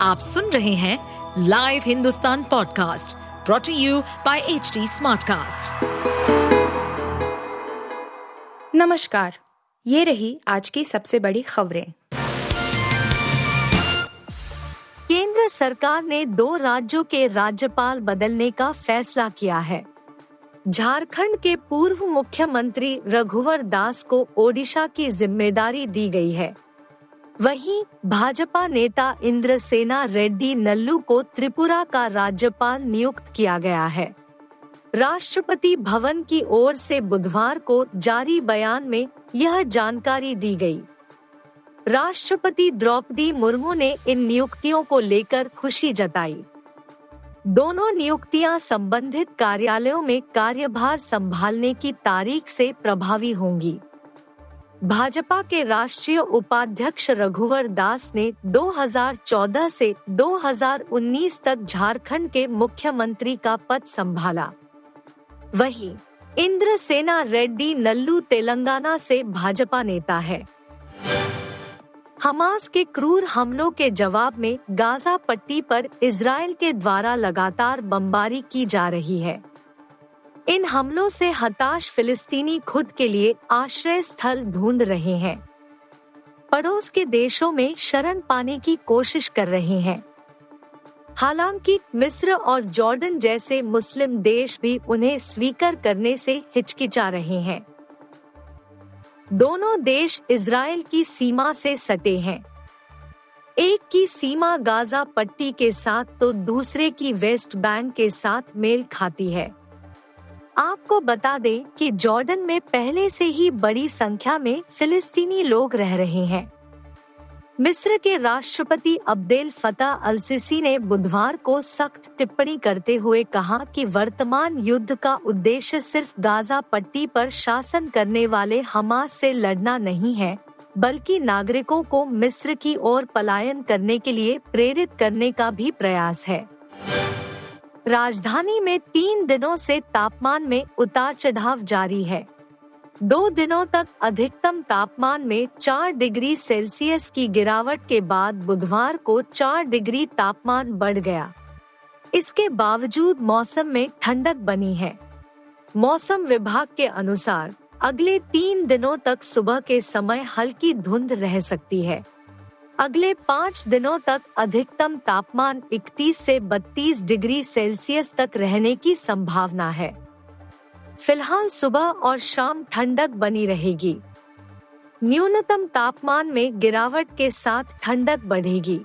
आप सुन रहे हैं live Hindustan podcast brought to you by H Smartcast. नमस्कार, ये रही आज की सबसे बड़ी खबरें। केंद्र सरकार ने दो राज्यों के राज्यपाल बदलने का फैसला किया है। झारखंड के पूर्व मुख्यमंत्री रघुवर दास को ओडिशा की ज़िम्मेदारी दी गई है। वहीं भाजपा नेता इंद्रसेना रेड्डी नल्लू को त्रिपुरा का राज्यपाल नियुक्त किया गया है। राष्ट्रपति भवन की ओर से बुधवार को जारी बयान में यह जानकारी दी गई। राष्ट्रपति द्रौपदी मुर्मू ने इन नियुक्तियों को लेकर खुशी जताई। दोनों नियुक्तियाँ संबंधित कार्यालयों में कार्यभार संभालने की तारीख से प्रभावी होंगी। भाजपा के राष्ट्रीय उपाध्यक्ष रघुवर दास ने 2014 से 2019 तक झारखंड के मुख्यमंत्री का पद संभाला। वहीं इंद्र सेना रेड्डी नल्लू तेलंगाना से भाजपा नेता है। हमास के क्रूर हमलों के जवाब में गाजा पट्टी पर इसराइल के द्वारा लगातार बमबारी की जा रही है। इन हमलों से हताश फिलिस्तीनी खुद के लिए आश्रय स्थल ढूंढ रहे हैं। पड़ोस के देशों में शरण पाने की कोशिश कर रहे हैं। हालाँकि मिस्र और जॉर्डन जैसे मुस्लिम देश भी उन्हें स्वीकार करने से हिचकिचा रहे हैं। दोनों देश इसराइल की सीमा से सटे हैं। एक की सीमा गाजा पट्टी के साथ तो दूसरे की वेस्ट बैंक के साथ मेल खाती है। आपको बता दें कि जॉर्डन में पहले से ही बड़ी संख्या में फिलिस्तीनी लोग रह रहे हैं। मिस्र के राष्ट्रपति अब्देल फतेह अल सिसी ने बुधवार को सख्त टिप्पणी करते हुए कहा कि वर्तमान युद्ध का उद्देश्य सिर्फ़ गाजा पट्टी पर शासन करने वाले हमास से लड़ना नहीं है, बल्कि नागरिकों को मिस्र की ओर पलायन करने के लिए प्रेरित करने का भी प्रयास है। राजधानी में तीन दिनों से तापमान में उतार चढ़ाव जारी है। दो दिनों तक अधिकतम तापमान में चार डिग्री सेल्सियस की गिरावट के बाद बुधवार को चार डिग्री तापमान बढ़ गया। इसके बावजूद मौसम में ठंडक बनी है। मौसम विभाग के अनुसार अगले तीन दिनों तक सुबह के समय हल्की धुंध रह सकती है। अगले पाँच दिनों तक अधिकतम तापमान 31 से 32 डिग्री सेल्सियस तक रहने की संभावना है। फ़िलहाल सुबह और शाम ठंडक बनी रहेगी। न्यूनतम तापमान में गिरावट के साथ ठंडक बढ़ेगी।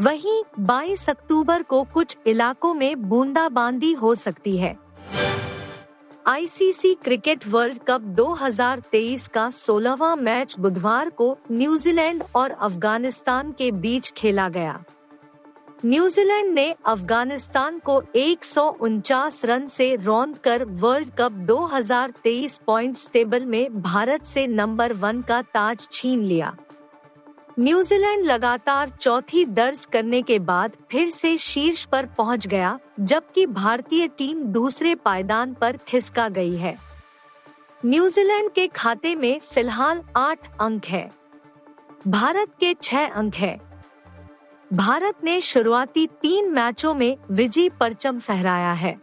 वहीं 22 अक्टूबर को कुछ इलाकों में बूंदाबांदी हो सकती है। आईसीसी क्रिकेट वर्ल्ड कप 2023 का 16वां मैच बुधवार को न्यूजीलैंड और अफ़गानिस्तान के बीच खेला गया। न्यूजीलैंड ने अफ़गानिस्तान को एक सौ उनचास रन से रौंद कर वर्ल्ड कप 2023 पॉइंट्स टेबल में भारत से नंबर वन का ताज छीन लिया। न्यूजीलैंड लगातार चौथी दर्ज करने के बाद फिर से शीर्ष पर पहुँच गया, जबकि भारतीय टीम दूसरे पायदान पर खिसका गई है। न्यूजीलैंड के खाते में फ़िलहाल आठ अंक है। भारत के छह अंक है। भारत ने शुरुआती तीन मैचों में विजय परचम फहराया है।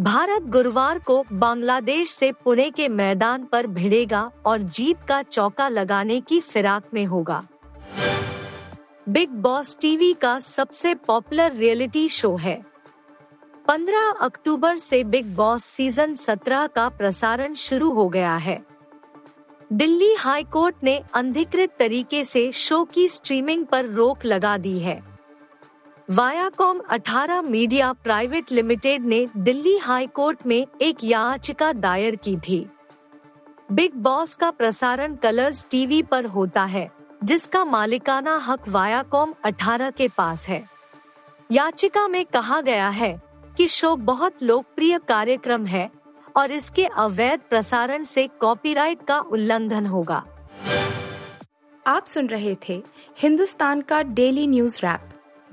भारत गुरुवार को बांग्लादेश से पुणे के मैदान पर भिड़ेगा और जीत का चौका लगाने की फिराक में होगा। बिग बॉस टीवी का सबसे पॉपुलर रियलिटी शो है। 15 अक्टूबर से बिग बॉस सीज़न 17 का प्रसारण शुरू हो गया है। दिल्ली हाई कोर्ट ने अधिकृत तरीके से शो की स्ट्रीमिंग पर रोक लगा दी है। वायाकॉम 18 मीडिया प्राइवेट लिमिटेड ने दिल्ली हाई कोर्ट में एक याचिका दायर की थी। बिग बॉस का प्रसारण कलर्स टीवी पर होता है, जिसका मालिकाना हक वायाकॉम 18 के पास है। याचिका में कहा गया है कि शो बहुत लोकप्रिय कार्यक्रम है और इसके अवैध प्रसारण से कॉपीराइट का उल्लंघन होगा। आप सुन रहे थे हिंदुस्तान का डेली न्यूज़ रैप